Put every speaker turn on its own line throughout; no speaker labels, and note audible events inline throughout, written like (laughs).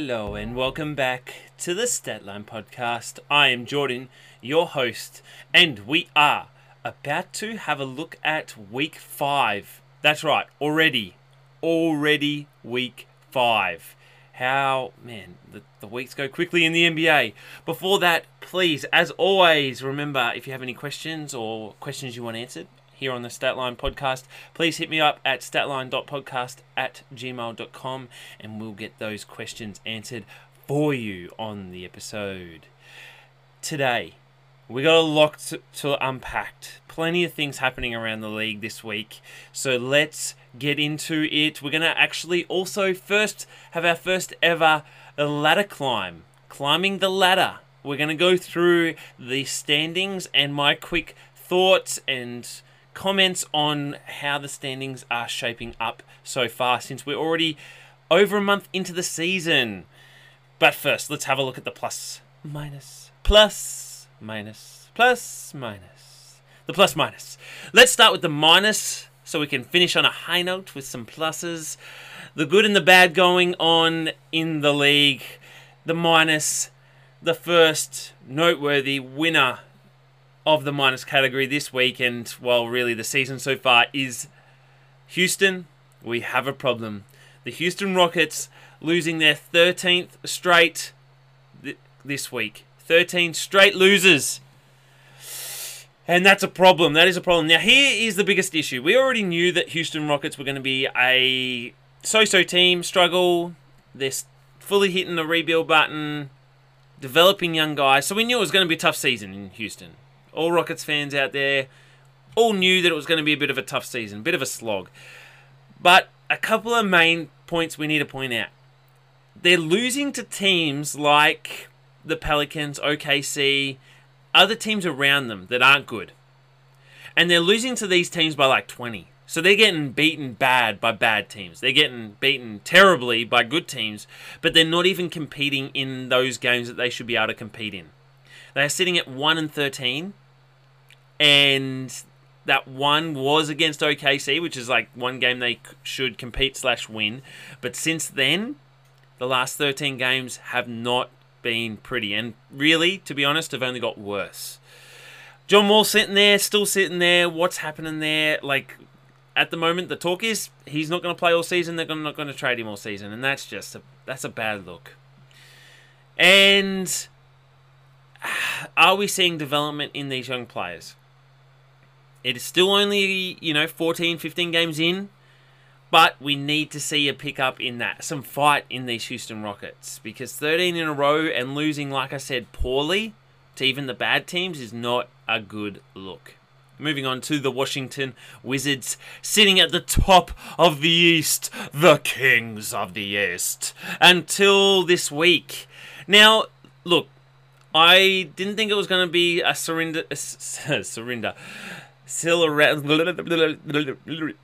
Hello and welcome back to the Statline Podcast. I am Jordan, your host, and we are about to have a look at week five. That's right, already, already week five. How, man, the, the weeks go quickly in the NBA. Before that, please, as always, remember if you have any questions or questions you want answered, here on the Statline podcast, please hit me up at statline.podcast at gmail.com and we'll get those questions answered for you on the episode. Today, we got a lot to, to unpack. Plenty of things happening around the league this week. So let's get into it. We're going to actually also first have our first ever ladder climb. Climbing the ladder. We're going to go through the standings and my quick thoughts and comments on how the standings are shaping up so far since we're already over a month into the season. But first, let's have a look at the plus, minus, plus, minus, plus, minus. The plus, minus. Let's start with the minus so we can finish on a high note with some pluses. The good and the bad going on in the league. The minus, the first noteworthy winner of the minus category this week, and well, really the season so far is Houston. We have a problem. The Houston Rockets losing their 13th straight th- this week. 13 straight losers. And that's a problem. That is a problem. Now, here is the biggest issue. We already knew that Houston Rockets were going to be a so so team, struggle. They're fully hitting the rebuild button, developing young guys. So we knew it was going to be a tough season in Houston all Rockets fans out there, all knew that it was going to be a bit of a tough season, a bit of a slog. But a couple of main points we need to point out. They're losing to teams like the Pelicans, OKC, other teams around them that aren't good. And they're losing to these teams by like 20. So they're getting beaten bad by bad teams. They're getting beaten terribly by good teams, but they're not even competing in those games that they should be able to compete in. They're sitting at 1 and 13 and that one was against OKC, which is like one game they should compete slash win. But since then, the last 13 games have not been pretty, and really, to be honest, have only got worse. John Wall sitting there, still sitting there. What's happening there? Like at the moment, the talk is he's not going to play all season. They're not going to trade him all season, and that's just a that's a bad look. And (sighs) are we seeing development in these young players? It is still only, you know, 14, 15 games in, but we need to see a pickup in that, some fight in these Houston Rockets, because 13 in a row and losing, like I said, poorly to even the bad teams is not a good look. Moving on to the Washington Wizards, sitting at the top of the East, the Kings of the East, until this week. Now, look, I didn't think it was going to be a surrender, (laughs) a, surrender,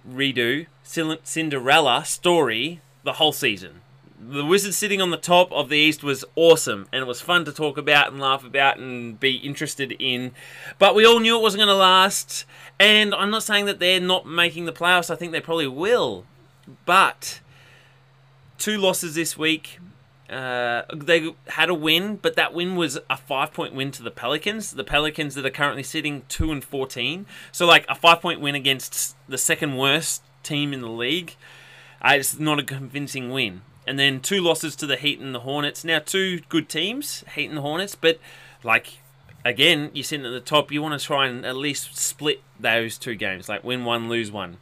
redo Cinderella story the whole season. The Wizards sitting on the top of the East was awesome, and it was fun to talk about and laugh about and be interested in. But we all knew it wasn't going to last, and I'm not saying that they're not making the playoffs. I think they probably will, but two losses this week. Uh, they had a win, but that win was a five point win to the Pelicans. The Pelicans that are currently sitting two and fourteen. So like a five point win against the second worst team in the league. Uh, it's not a convincing win. And then two losses to the Heat and the Hornets. Now two good teams, Heat and the Hornets, but like again, you're sitting at the top. You want to try and at least split those two games, like win one, lose one.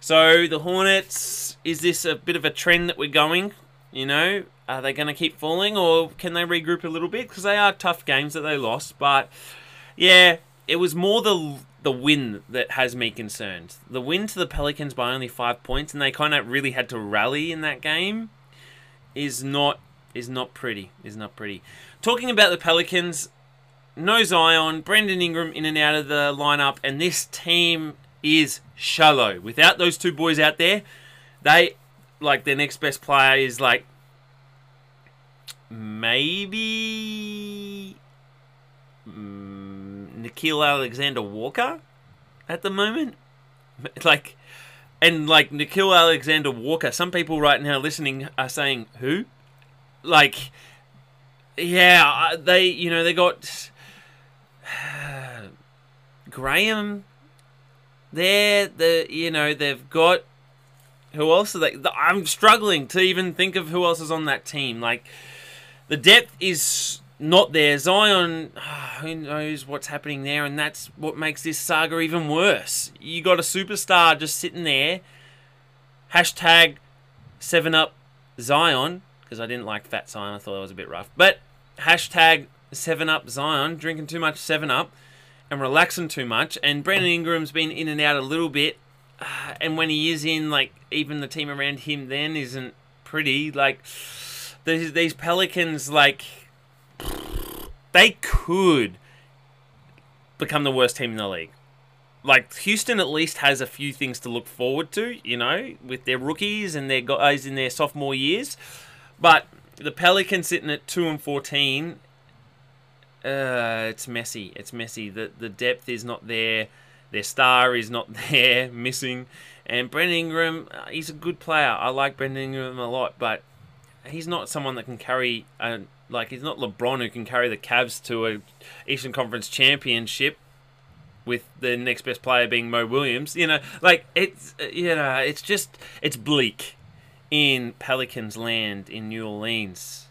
So the Hornets, is this a bit of a trend that we're going? You know, are they going to keep falling or can they regroup a little bit? Because they are tough games that they lost. But yeah, it was more the the win that has me concerned. The win to the Pelicans by only five points, and they kind of really had to rally in that game, is not is not pretty. Is not pretty. Talking about the Pelicans, no Zion, Brandon Ingram in and out of the lineup, and this team is shallow. Without those two boys out there, they like their next best player is like maybe mm, Nickeil Alexander Walker at the moment. (laughs) Like, and like Nickeil Alexander Walker, some people right now listening are saying, who? like, yeah, they you know they got (sighs) Graham there. The you know they've got who else are they? I'm struggling to even think of who else is on that team. Like the depth is not there. Zion, who knows what's happening there, and that's what makes this saga even worse. You got a superstar just sitting there. Hashtag seven up Zion because I didn't like Fat Zion. I thought that was a bit rough. But hashtag seven up Zion drinking too much seven up and relaxing too much. And Brandon Ingram's been in and out a little bit. Uh, and when he is in, like, even the team around him then isn't pretty. Like, these, these Pelicans, like, they could become the worst team in the league. Like, Houston at least has a few things to look forward to, you know, with their rookies and their guys in their sophomore years. But the Pelicans sitting at 2 and 14 uh, it's messy. It's messy. The the depth is not there. Their star is not (laughs) there, missing. And Brandon Ingram, uh, he's a good player. I like Brandon Ingram a lot, but he's not someone that can carry a, like he's not LeBron who can carry the Cavs to a Eastern Conference championship with the next best player being Mo Williams. You know, like it's you know, it's just it's bleak in Pelicans land in New Orleans.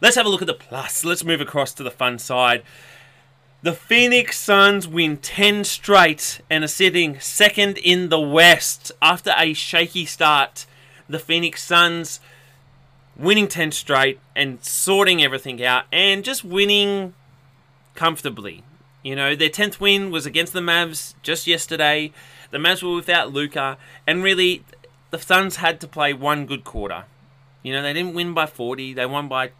Let's have a look at the plus. Let's move across to the fun side. The Phoenix Suns win 10 straight and are sitting second in the West after a shaky start. The Phoenix Suns winning 10 straight and sorting everything out and just winning comfortably. You know, their 10th win was against the Mavs just yesterday. The Mavs were without Luka, and really, the Suns had to play one good quarter. You know, they didn't win by 40, they won by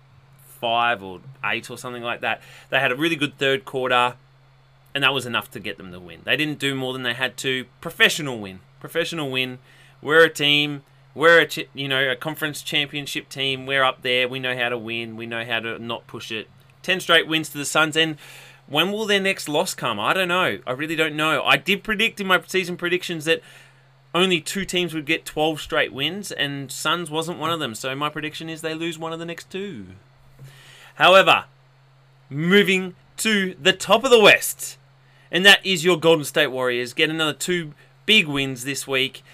five or eight or something like that. They had a really good third quarter, and that was enough to get them the win. They didn't do more than they had to. Professional win. Professional win. We're a team. We're a you know a conference championship team. We're up there. We know how to win. We know how to not push it. Ten straight wins to the Suns. And when will their next loss come? I don't know. I really don't know. I did predict in my season predictions that only two teams would get 12 straight wins, and Suns wasn't one of them. So my prediction is they lose one of the next two. However, moving to the top of the West, and that is your Golden State Warriors. Get another two big wins this week.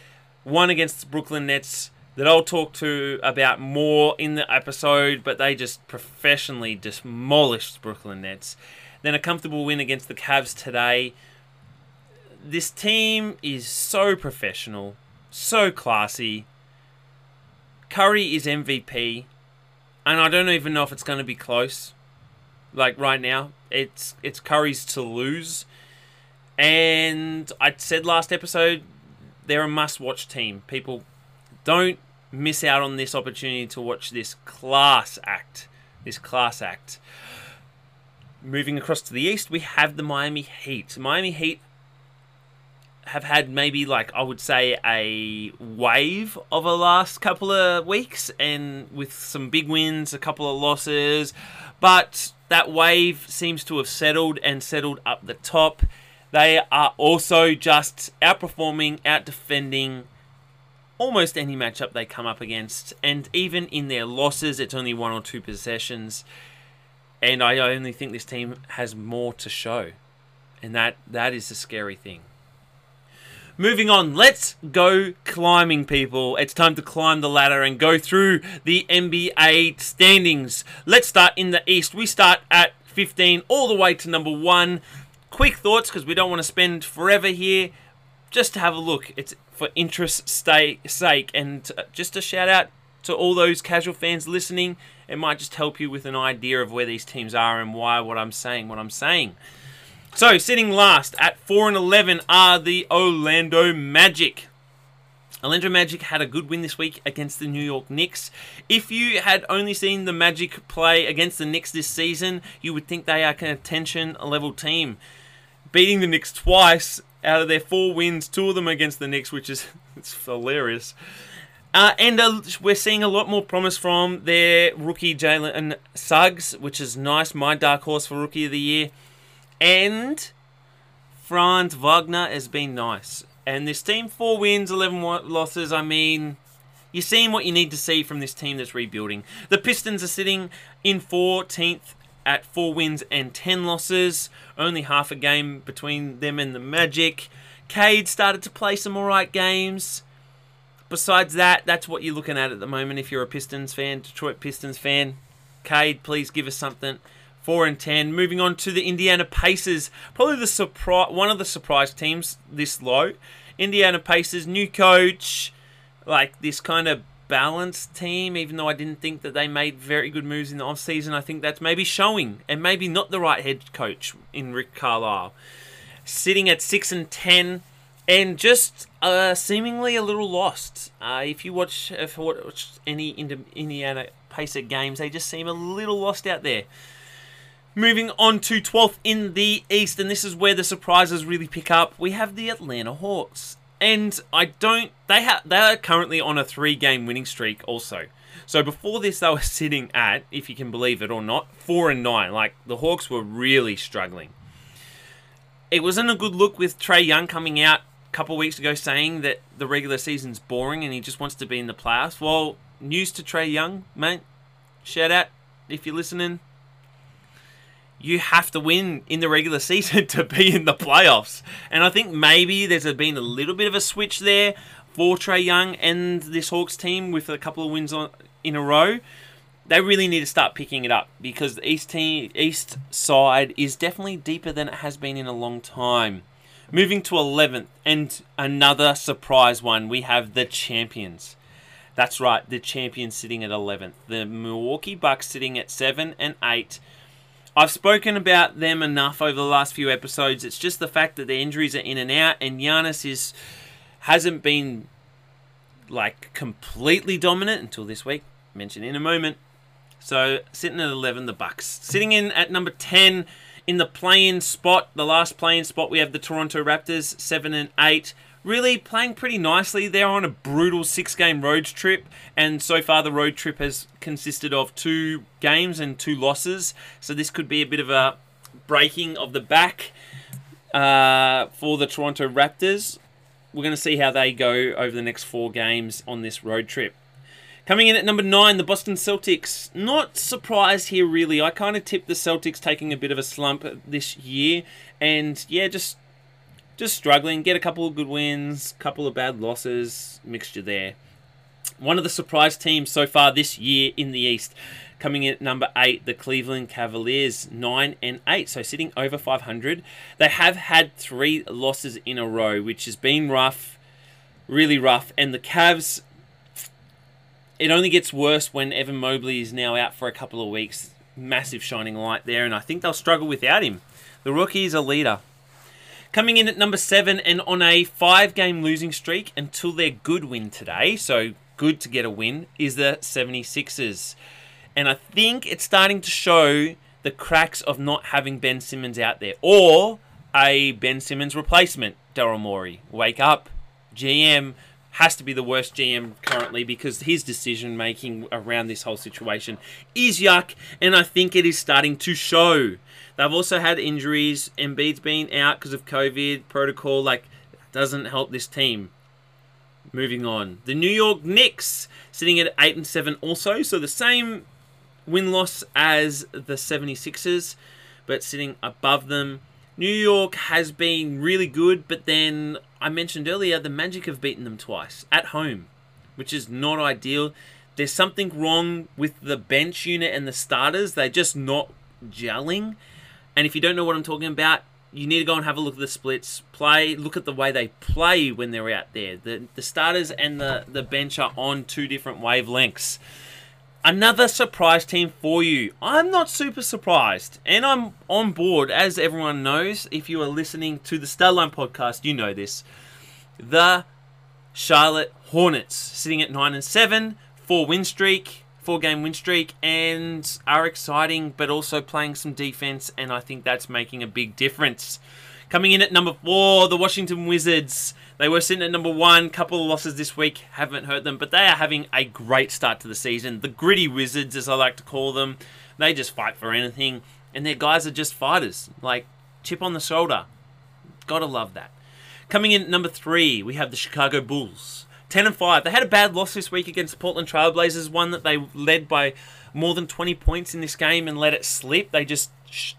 One against the Brooklyn Nets that I'll talk to about more in the episode, but they just professionally demolished Brooklyn Nets. Then a comfortable win against the Cavs today. This team is so professional, so classy. Curry is MVP and I don't even know if it's going to be close. Like right now, it's it's Curry's to lose, and I said last episode they're a must-watch team. People don't miss out on this opportunity to watch this class act. This class act. Moving across to the east, we have the Miami Heat. Miami Heat have had maybe like I would say a wave of the last couple of weeks and with some big wins, a couple of losses, but that wave seems to have settled and settled up the top. They are also just outperforming, out defending almost any matchup they come up against, and even in their losses, it's only one or two possessions. And I only think this team has more to show, and that that is a scary thing. Moving on, let's go climbing, people. It's time to climb the ladder and go through the NBA standings. Let's start in the East. We start at 15 all the way to number one. Quick thoughts because we don't want to spend forever here. Just to have a look. It's for interest's sake and uh, just a shout out to all those casual fans listening. It might just help you with an idea of where these teams are and why what I'm saying, what I'm saying. So, sitting last at 4 and 11 are the Orlando Magic. Orlando Magic had a good win this week against the New York Knicks. If you had only seen the Magic play against the Knicks this season, you would think they are a tension level team. Beating the Knicks twice out of their four wins, two of them against the Knicks, which is (laughs) it's hilarious. Uh, and uh, we're seeing a lot more promise from their rookie Jalen Suggs, which is nice. My dark horse for rookie of the year. And Franz Wagner has been nice. And this team, four wins, 11 losses. I mean, You're seeing what you need to see from this team that's rebuilding. The Pistons are sitting in 14th at 4 wins and 10 losses. Only half a game between them and the Magic. Cade started to play some alright games. Besides that, that's what you're looking at at the moment if you're a Pistons fan, Detroit Pistons fan. Cade, please give us something. 4 and 10. Moving on to the Indiana Pacers. Probably the surprise one of the surprise teams this low. Indiana Pacers, new coach, like this kind of balanced team, even though I didn't think that they made very good moves in the offseason. I think that's maybe showing, and maybe not the right head coach in Rick Carlisle. Sitting at 6 and 10, and just uh, seemingly a little lost. Uh, if you watch, if you watch any Indiana Pacer games, they just seem a little lost out there. Moving on to 12th in the East, and this is where the surprises really pick up. We have the Atlanta Hawks. And I don't they have they are currently on a three game winning streak also. So before this they were (laughs) sitting at, if you can believe it or not, four and nine. Like the Hawks were really struggling. It wasn't a good look with Trae Young coming out a couple weeks ago saying that the regular season's boring and he just wants to be in the playoffs. Well, news to Trae Young, mate. Shout out if you're listening you have to win in the regular (laughs) season to be in the playoffs. And I think maybe there's been a little bit of a switch there for Trae Young and this Hawks team with a couple of wins on, in a row. They really need to start picking it up because the East team, East side is definitely deeper than it has been in a long time. Moving to 11th and another surprise one, we have the champions. That's right, the champions sitting at 11th. The Milwaukee Bucks sitting at 7 and 8 I've spoken about them enough over the last few episodes. It's just the fact that the injuries are in and out, and Giannis is hasn't been like completely dominant until this week. Mentioned in a moment. So sitting at eleven, the Bucks sitting in at number ten in the play-in spot. The last play-in spot we have the Toronto Raptors seven and eight really playing pretty nicely. They're on a brutal six game road trip, and so far the road trip has consisted of two games and two losses. So this could be a bit of a breaking of the back uh, for the Toronto Raptors. We're going to see how they go over the next four games on this road trip. Coming in at number nine, the Boston Celtics. Not surprised here, really. I kind of tipped the Celtics taking a bit of a slump this year. And yeah, just just struggling. Get a couple of good wins, couple of bad losses, mixture there. One of the surprise teams so far this year in the East, coming in at number eight, the Cleveland Cavaliers, nine and eight, so sitting over 500. They have had three losses in a row, which has been rough, really rough. And the Cavs, it only gets worse when Evan Mobley is now out for a couple of weeks. Massive shining light there, and I think they'll struggle without him. The rookie is a leader. Coming in at number seven and on a five game losing streak until their good win today, so good to get a win, is the 76ers. And I think it's starting to show the cracks of not having Ben Simmons out there or a Ben Simmons replacement, Daryl Morey. Wake up. GM has to be the worst GM currently because his decision making around this whole situation is yuck, and I think it is starting to show. They've also had injuries. Embiid's been out because of COVID protocol. Like, doesn't help this team. Moving on, the New York Knicks sitting at eight and seven also, so the same win loss as the 76ers, but sitting above them. New York has been really good, but then I mentioned earlier the Magic have beaten them twice at home, which is not ideal. There's something wrong with the bench unit and the starters. They're just not gelling. And if you don't know what I'm talking about, you need to go and have a look at the splits. Play, look at the way they play when they're out there. The the starters and the the bench are on two different wavelengths. Another surprise team for you. I'm not super surprised, and I'm on board. As everyone knows, if you are listening to the Statline podcast, you know this. The Charlotte Hornets sitting at nine and seven, four win streak four game win streak and are exciting, but also playing some defense, and I think that's making a big difference. Coming in at number four, the Washington Wizards. They were sitting at number one, couple of losses this week, haven't hurt them, but they are having a great start to the season. The gritty Wizards, as I like to call them, they just fight for anything, and their guys are just fighters. Like, chip on the shoulder. Gotta love that. Coming in at number three, we have the Chicago Bulls. 10 and 5. They had a bad loss this week against the Portland Trailblazers, one that they led by more than 20 points in this game and let it slip. They just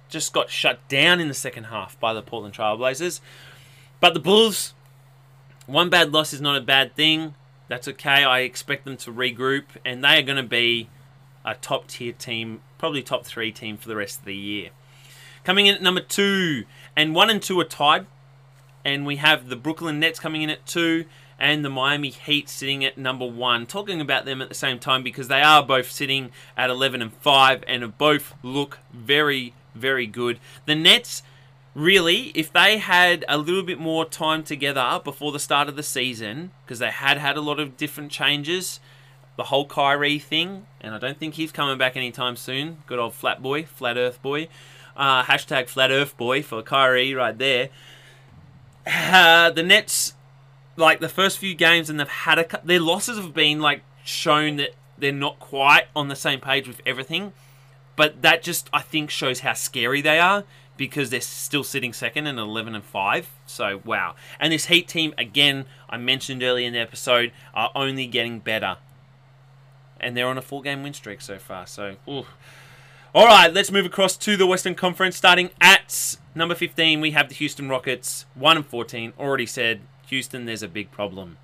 just got shut down in the second half by the Portland Trailblazers. But the Bulls, one bad loss is not a bad thing. That's okay. I expect them to regroup, and they are going to be a top tier team, probably top three team for the rest of the year. Coming in at number two, and one and two are tied, and we have the Brooklyn Nets coming in at two, and the Miami Heat sitting at number one. Talking about them at the same time because they are both sitting at 11 and 5 and both look very, very good. The Nets, really, if they had a little bit more time together before the start of the season, because they had had a lot of different changes, the whole Kyrie thing, and I don't think he's coming back anytime soon. Good old flat boy, flat earth boy. Uh, hashtag flat earth boy for Kyrie right there. Uh, the Nets like the first few games and they've had a their losses have been like shown that they're not quite on the same page with everything. But that just I think shows how scary they are because they're still sitting second and 11 and 5 so wow. And this heat team again I mentioned earlier in the episode are only getting better. And they're on a four game win streak so far. So ooh. all right let's move across to the Western Conference starting at number 15 we have the Houston Rockets 1 and 14 already said Houston, there's a big problem.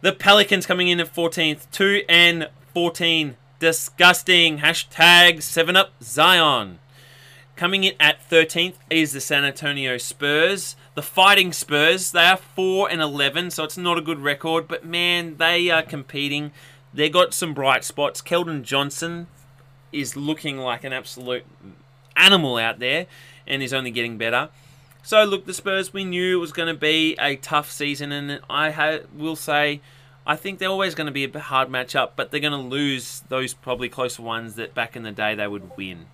The Pelicans coming in at 14th, 2 and 14. Disgusting. Hashtag 7up Zion. Coming in at 13th is the San Antonio Spurs. The Fighting Spurs, they are 4 and 11, so it's not a good record, but man, they are competing. They got some bright spots. Keldon Johnson is looking like an absolute animal out there and is only getting better. So look, the Spurs, we knew it was going to be a tough season, and I ha- will say, I think they're always going to be a hard matchup, but they're going to lose those probably closer ones that back in the day they would win.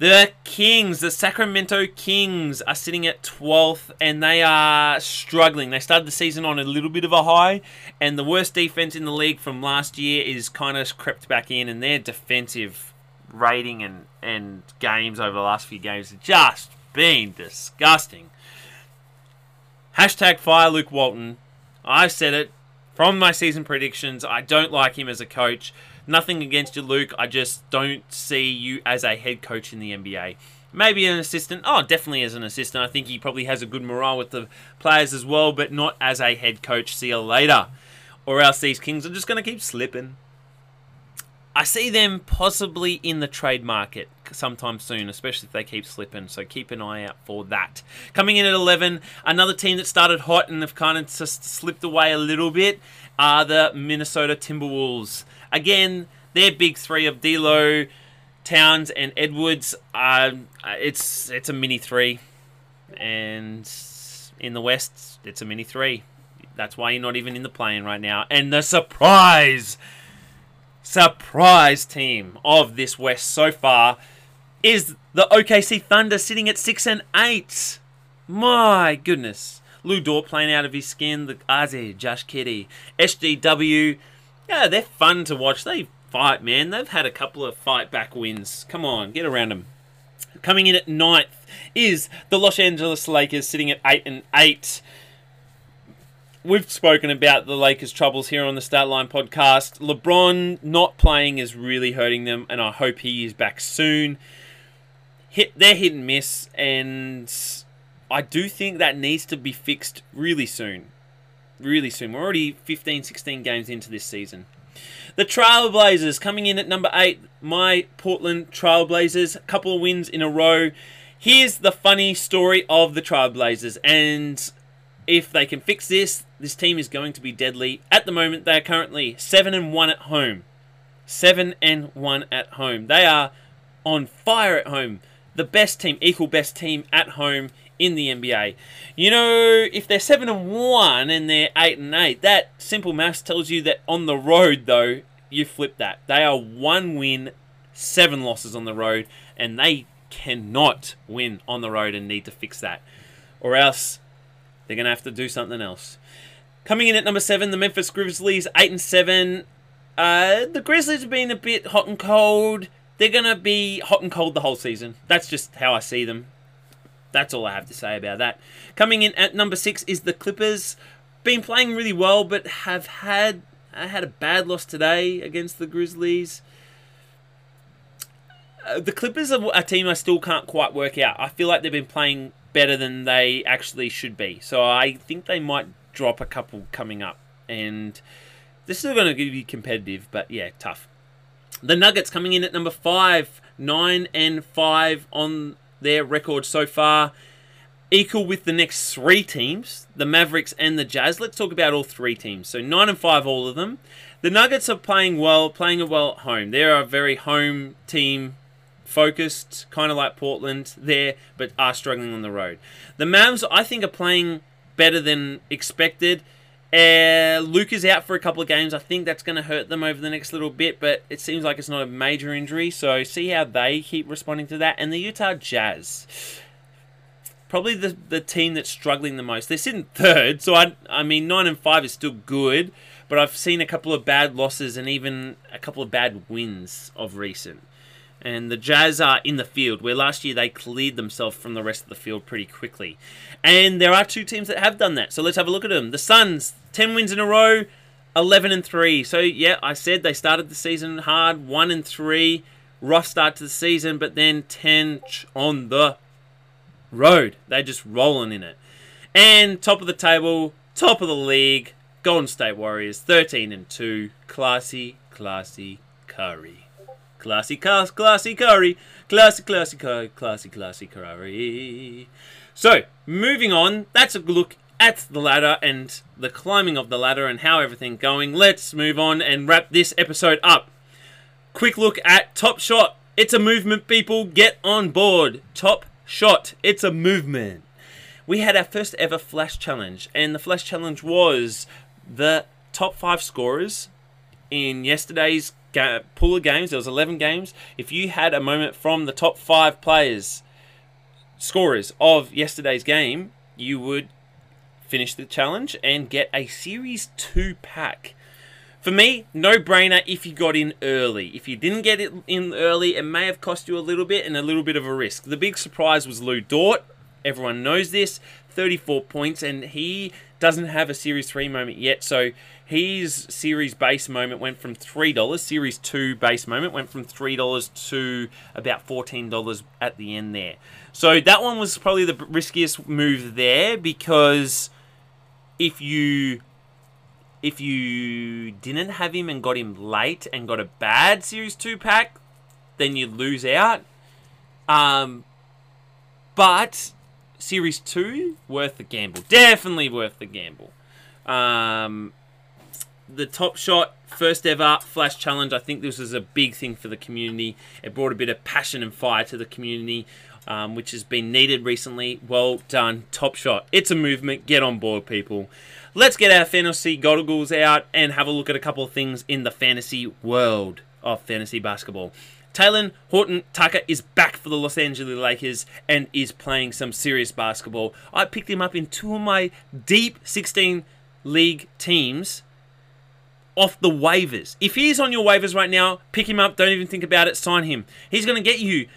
The Kings, the Sacramento Kings, are sitting at 12th and they are struggling. They started the season on a little bit of a high, and the worst defense in the league from last year is kind of crept back in, and their defensive rating and, and games over the last few games are just been disgusting. Hashtag fire Luke Walton. I said it from my season predictions. I don't like him as a coach. Nothing against you, Luke. I just don't see you as a head coach in the NBA. Maybe an assistant. Oh, definitely as an assistant. I think he probably has a good morale with the players as well, but not as a head coach. See you later. Or else these Kings are just going to keep slipping. I see them possibly in the trade market sometime soon, especially if they keep slipping. So keep an eye out for that. Coming in at 11, another team that started hot and have kind of just slipped away a little bit are the Minnesota Timberwolves. Again, their big three of D'Lo, Towns, and Edwards. Uh, it's it's a mini three, and in the West, it's a mini three. That's why you're not even in the plane right now. And the surprise surprise team of this West so far is the OKC Thunder sitting at 6 and 8. My goodness. Lu Dort playing out of his skin, the Aze, Josh Giddey, SGW. Yeah, they're fun to watch. They fight, man. They've had a couple of fight back wins. Come on, get around them. Coming in at ninth is the Los Angeles Lakers sitting at 8 and 8 we've spoken about the Lakers' troubles here on the Statline podcast. LeBron not playing is really hurting them, and I hope he is back soon. Hit, they're hit and miss, and I do think that needs to be fixed really soon. Really soon. We're already 15, 16 games into this season. The Trailblazers coming in at number 8. My Portland Trailblazers. A couple of wins in a row. Here's the funny story of the Trailblazers, and if they can fix this, this team is going to be deadly. At the moment, they are currently 7 and 1 at home. 7 and 1 at home. They are on fire at home. The best team, equal best team at home in the NBA. You know, if they're 7 and 1 and they're 8 and 8, that simple maths tells you that on the road though, you flip that. They are 1 win, 7 losses on the road and they cannot win on the road and need to fix that. Or else they're going to have to do something else. Coming in at number seven, the Memphis Grizzlies, eight and seven. Uh, the Grizzlies have been a bit hot and cold. They're going to be hot and cold the whole season. That's just how I see them. That's all I have to say about that. Coming in at number six is the Clippers. been playing really well, but have had I had a bad loss today against the Grizzlies. Uh, the Clippers are a team I still can't quite work out. I feel like they've been playing better than they actually should be. So I think they might drop a couple coming up. And they're still going to be competitive, but yeah, tough. The Nuggets coming in at number five, nine and five on their record so far. Equal with the next three teams, the Mavericks and the Jazz. Let's talk about all three teams. So nine and five, all of them. The Nuggets are playing well, playing well at home. They're a very home team focused, kind of like Portland there, but are struggling on the road. The Mavs, I think, are playing better than expected. Uh, Luke is out for a couple of games. I think that's going to hurt them over the next little bit, but it seems like it's not a major injury. So see how they keep responding to that. And the Utah Jazz, probably the the team that's struggling the most. They're sitting third, so I I mean nine and five is still good, but I've seen a couple of bad losses and even a couple of bad wins of recent. And the Jazz are in the field, where last year they cleared themselves from the rest of the field pretty quickly. And there are two teams that have done that. So let's have a look at them. The Suns, 10 wins in a row, 11 and 3. So yeah, I said they started the season hard, 1 and 3. Rough start to the season, but then 10 on the road. They're just rolling in it. And top of the table, top of the league, Golden State Warriors, 13 and 2. Classy, classy Curry. Classy, class, classy curry. Classy, classy, curry. Classy, classy curry. So, moving on. That's a look at the ladder and the climbing of the ladder and how everything going. Let's move on and wrap this episode up. Quick look at Top Shot. It's a movement, people. Get on board. Top Shot. It's a movement. We had our first ever Flash Challenge, and the Flash Challenge was the top five scorers in yesterday's pool of games. There was 11 games. If you had a moment from the top five players, scorers of yesterday's game, you would finish the challenge and get a Series 2 pack. For me, no brainer if you got in early. If you didn't get it in early, it may have cost you a little bit and a little bit of a risk. The big surprise was Lu Dort. Everyone knows this. 34 points, and he doesn't have a Series 3 moment yet, so his Series base moment went from $3. Series 2 base moment went from $3 to about $14 at the end there. So that one was probably the riskiest move there because if you if you didn't have him and got him late and got a bad Series 2 pack, then you lose out. Um, but Series 2, worth the gamble. Definitely worth the gamble. Um, the Top Shot first ever Flash Challenge. I think this was a big thing for the community. It brought a bit of passion and fire to the community, um, which has been needed recently. Well done, Top Shot. It's a movement. Get on board, people. Let's get our fantasy goggles out and have a look at a couple of things in the fantasy world of fantasy basketball. Talen Horton Tucker is back for the Los Angeles Lakers and is playing some serious basketball. I picked him up in two of my deep 16 league teams off the waivers. If he's on your waivers right now, pick him up. Don't even think about it. Sign him. He's going to get you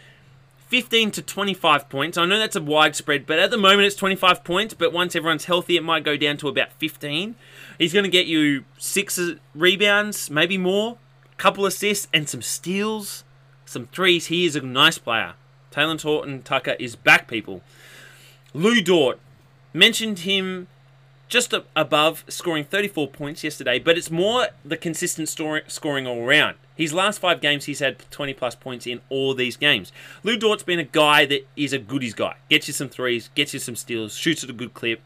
15 to 25 points. I know that's a widespread, but at the moment it's 25 points. But once everyone's healthy, it might go down to about 15. He's going to get you six rebounds, maybe more, a couple assists, and some steals, some threes. He is a nice player. Talen Horton Tucker is back, people. Lu Dort mentioned him just above, scoring 34 points yesterday, but it's more the consistent story, scoring all around. His last five games, he's had 20 plus points in all these games. Lu Dort's been a guy that is a goodies guy. Gets you some threes, gets you some steals, shoots at a good clip,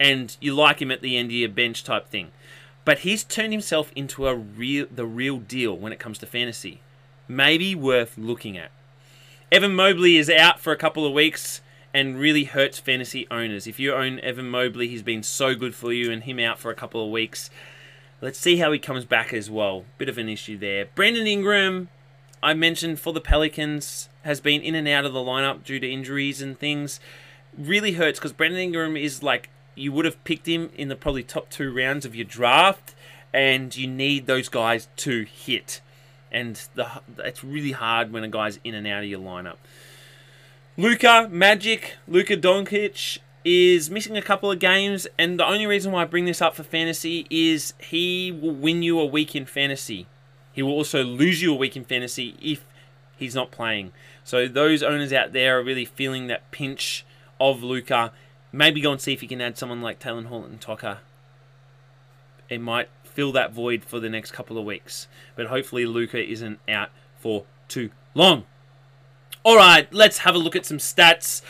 and you like him at the end of your bench type thing. But he's turned himself into a real, the real deal when it comes to fantasy. Maybe worth looking at. Evan Mobley is out for a couple of weeks and really hurts fantasy owners. If you own Evan Mobley, he's been so good for you, and him out for a couple of weeks. Let's see how he comes back as well. Bit of an issue there. Brandon Ingram, I mentioned for the Pelicans, has been in and out of the lineup due to injuries and things. Really hurts because Brandon Ingram is like you would have picked him in the probably top two rounds of your draft, and you need those guys to hit. And the it's really hard when a guy's in and out of your lineup. Luka Magic, Luka Doncic, is missing a couple of games, and the only reason why I bring this up for fantasy is he will win you a week in fantasy. He will also lose you a week in fantasy if he's not playing. So those owners out there are really feeling that pinch of Luka. Maybe go and see if you can add someone like Talen Horton Tucker. It might fill that void for the next couple of weeks. But hopefully Luka isn't out for too long. Alright, let's have a look at some stats.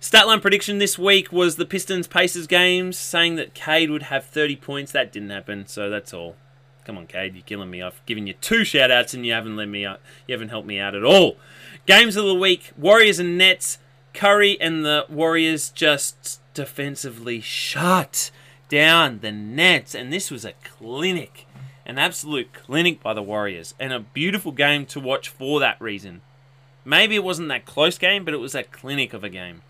Statline prediction this week was the Pistons Pacers games, saying that Cade would have 30 points. That didn't happen, so that's all. Come on, Cade, you're killing me. I've given you two shout outs and you haven't let me out. You haven't helped me out at all. Games of the week Warriors and Nets. Curry and the Warriors just defensively shut down the Nets. And this was a clinic. An absolute clinic by the Warriors. And a beautiful game to watch for that reason. Maybe it wasn't that close game, but it was a clinic of a game.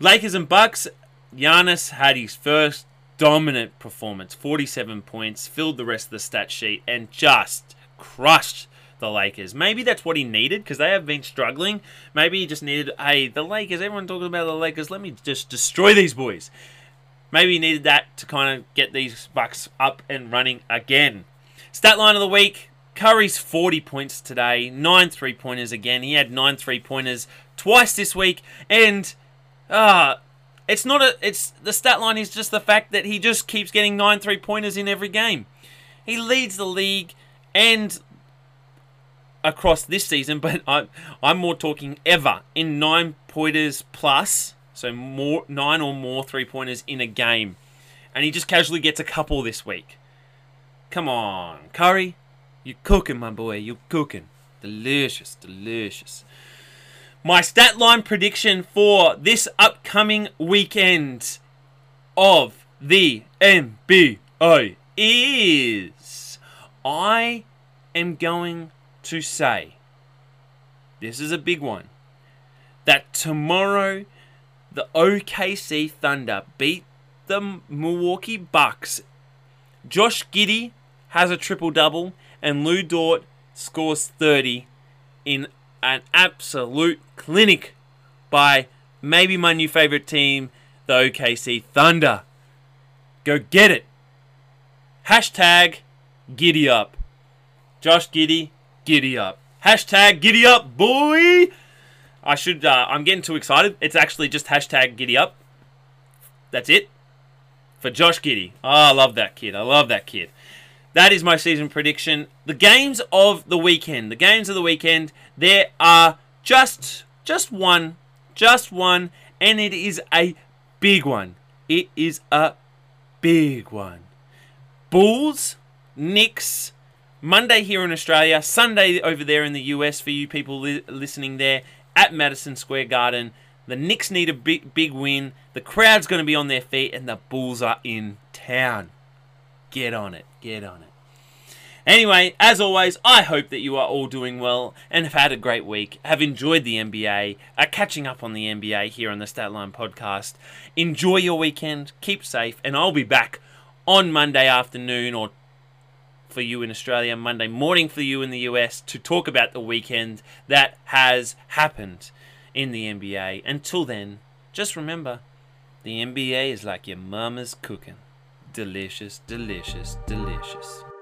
Lakers and Bucks. Giannis had his first dominant performance 47 points, filled the rest of the stat sheet, and just crushed the Lakers. Maybe that's what he needed because they have been struggling. Maybe he just needed, hey, the Lakers, everyone talking about the Lakers, let me just destroy these boys. Maybe he needed that to kind of get these Bucks up and running again. Stat line of the week Curry's 40 points today, 9 three pointers again. He had 9 three pointers twice this week, and uh, it's not a. It's the stat line is just the fact that he just keeps getting nine three pointers in every game. He leads the league and across this season, (laughs) but I, I'm more talking ever in nine pointers plus, so more nine or more three pointers in a game, and he just casually gets a couple this week. Come on, Curry, you're cooking, my boy. You're cooking. Delicious, delicious. My stat line prediction for this upcoming weekend of the NBA is I am going to say this is a big one that tomorrow the OKC Thunder beat the Milwaukee Bucks. Josh Giddey has a triple double and Lu Dort scores 30 in an absolute clinic by maybe my new favorite team, the OKC Thunder. Go get it. Hashtag giddy up. Josh Giddey, giddy up. Hashtag giddy up, boy. I should, uh, I'm getting too excited. It's actually just hashtag giddy up. That's it. For Josh Giddey. Oh, I love that kid. I love that kid. That is my season prediction. The games of the weekend. The games of the weekend. There are just just one, just one, and it is a big one. It is a big one. Bulls, Knicks, Monday here in Australia, Sunday over there in the US for you people li- listening there at Madison Square Garden. The Knicks need a big big win. The crowd's going to be on their feet and the Bulls are in town. Get on it. Get on it. Anyway, as always, I hope that you are all doing well and have had a great week, have enjoyed the NBA, are catching up on the NBA here on the Statline podcast. Enjoy your weekend, keep safe, and I'll be back on Monday afternoon or for you in Australia, Monday morning for you in the US to talk about the weekend that has happened in the NBA. Until then, just remember the NBA is like your mama's cooking delicious, delicious, delicious.